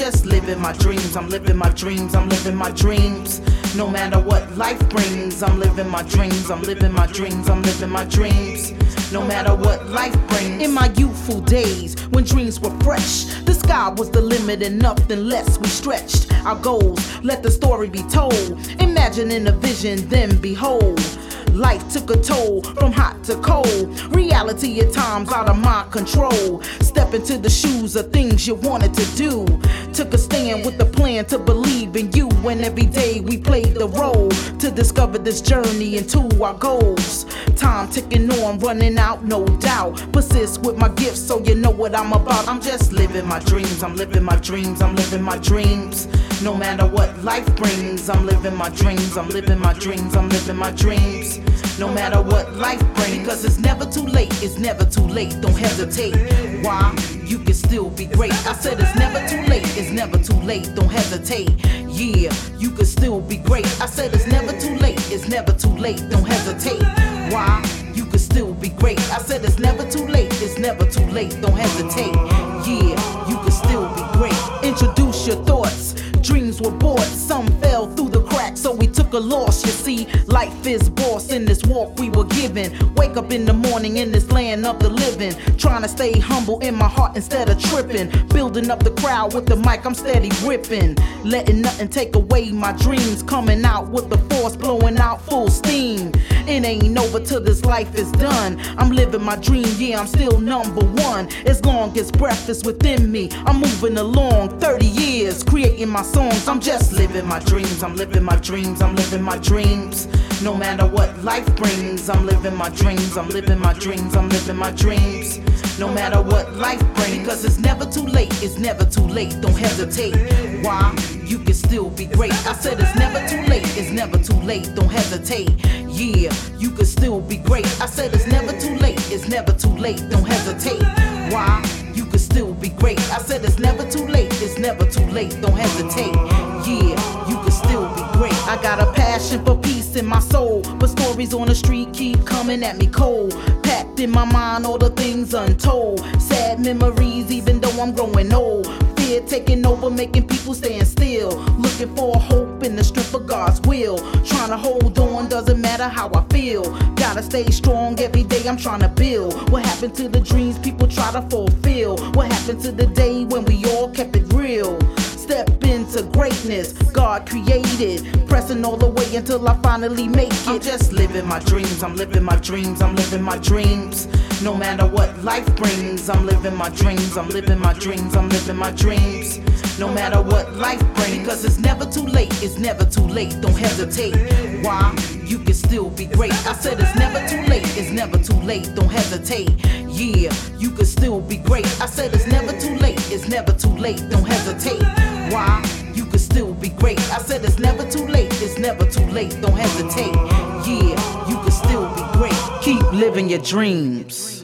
living my dreams. I'm living my dreams. I'm living my dreams. No matter what life brings, I'm living my dreams. I'm living my dreams. I'm living my dreams. No matter what life brings. In my youthful days, when dreams were fresh, the sky was the limit and nothing less. We stretched our goals. Let the story be told. Imagining a vision, then behold. Life took a toll from hot to cold. Reality at times out of my control. Step into the shoes of things you wanted to do. Took a stand with a plan to believe in you. And every day we played the role to discover this journey into our goals. Time ticking on, running out, no doubt. Persist with my gifts so you know what I'm about. I'm just living my dreams. I'm living my dreams. I'm living my dreams. No matter what life brings, I'm living my dreams. I'm living my dreams. I'm living my dreams. No matter what life brings, cause it's never too late. It's never too late. Don't hesitate. Why? You can still be great. I said it's never too late. It's never too late. Don't hesitate. Yeah, you can still be great. I said it's never too late. It's never too late. Don't hesitate. Why? You can still be great. I said it's never too late. It's never too late. Don't hesitate. Yeah, you can still be great. Introduce your thoughts. Took a loss. You see, life is boss in this walk we were given. Wake up in the morning in this land of the living, trying to stay humble in my heart instead of tripping. Building up the crowd with the mic, I'm steady ripping, letting nothing take away my dreams. Coming out with the force, blowing out full steam. It ain't over till this life is done. I'm living my dream, yeah, I'm still number one. As long as breath is within me, I'm moving along. 30 years creating my songs, I'm just living my dreams. I'm living my dreams, I'm living my dreams. No matter what life brings, I'm living my dreams. I'm living my dreams, I'm living my dreams. No matter what life brings, cause it's never too late, it's never too late. Don't hesitate. Why? You can still be great. I said it's never too late, it's never too late. Don't hesitate. Yeah, you can still be great. I said it's never too late, it's never too late. Don't hesitate. Why? You can still be great. I said it's never too late, it's never too late. Don't hesitate. Yeah, got a passion for peace in my soul, but stories on the street keep coming at me cold. Packed in my mind, all the things untold. Sad memories, even though I'm growing old. Fear taking over, making people stand still. Looking for hope in the strength of God's will. Trying to hold on, doesn't matter how I feel. Gotta stay strong every day, I'm trying to build. What happened to the dreams people try to fulfill? What happened to the day when we all kept it real? Into greatness God created. Pressing all the way until I finally make it. I'm just living my dreams. I'm living my dreams. I'm living my dreams. No matter what life brings, I'm living my dreams. I'm living my dreams. I'm living my dreams. No matter what life brings, cause it's never too late. It's never too late. Don't hesitate. Why? You can still be great. I said it's never too late. It's never too late. Don't hesitate. Yeah, you can still be great. I said it's never too late. It's never too late. Don't hesitate. Great. I said it's never too late. It's never too late. Don't hesitate. Yeah, you can still be great. Keep living your dreams.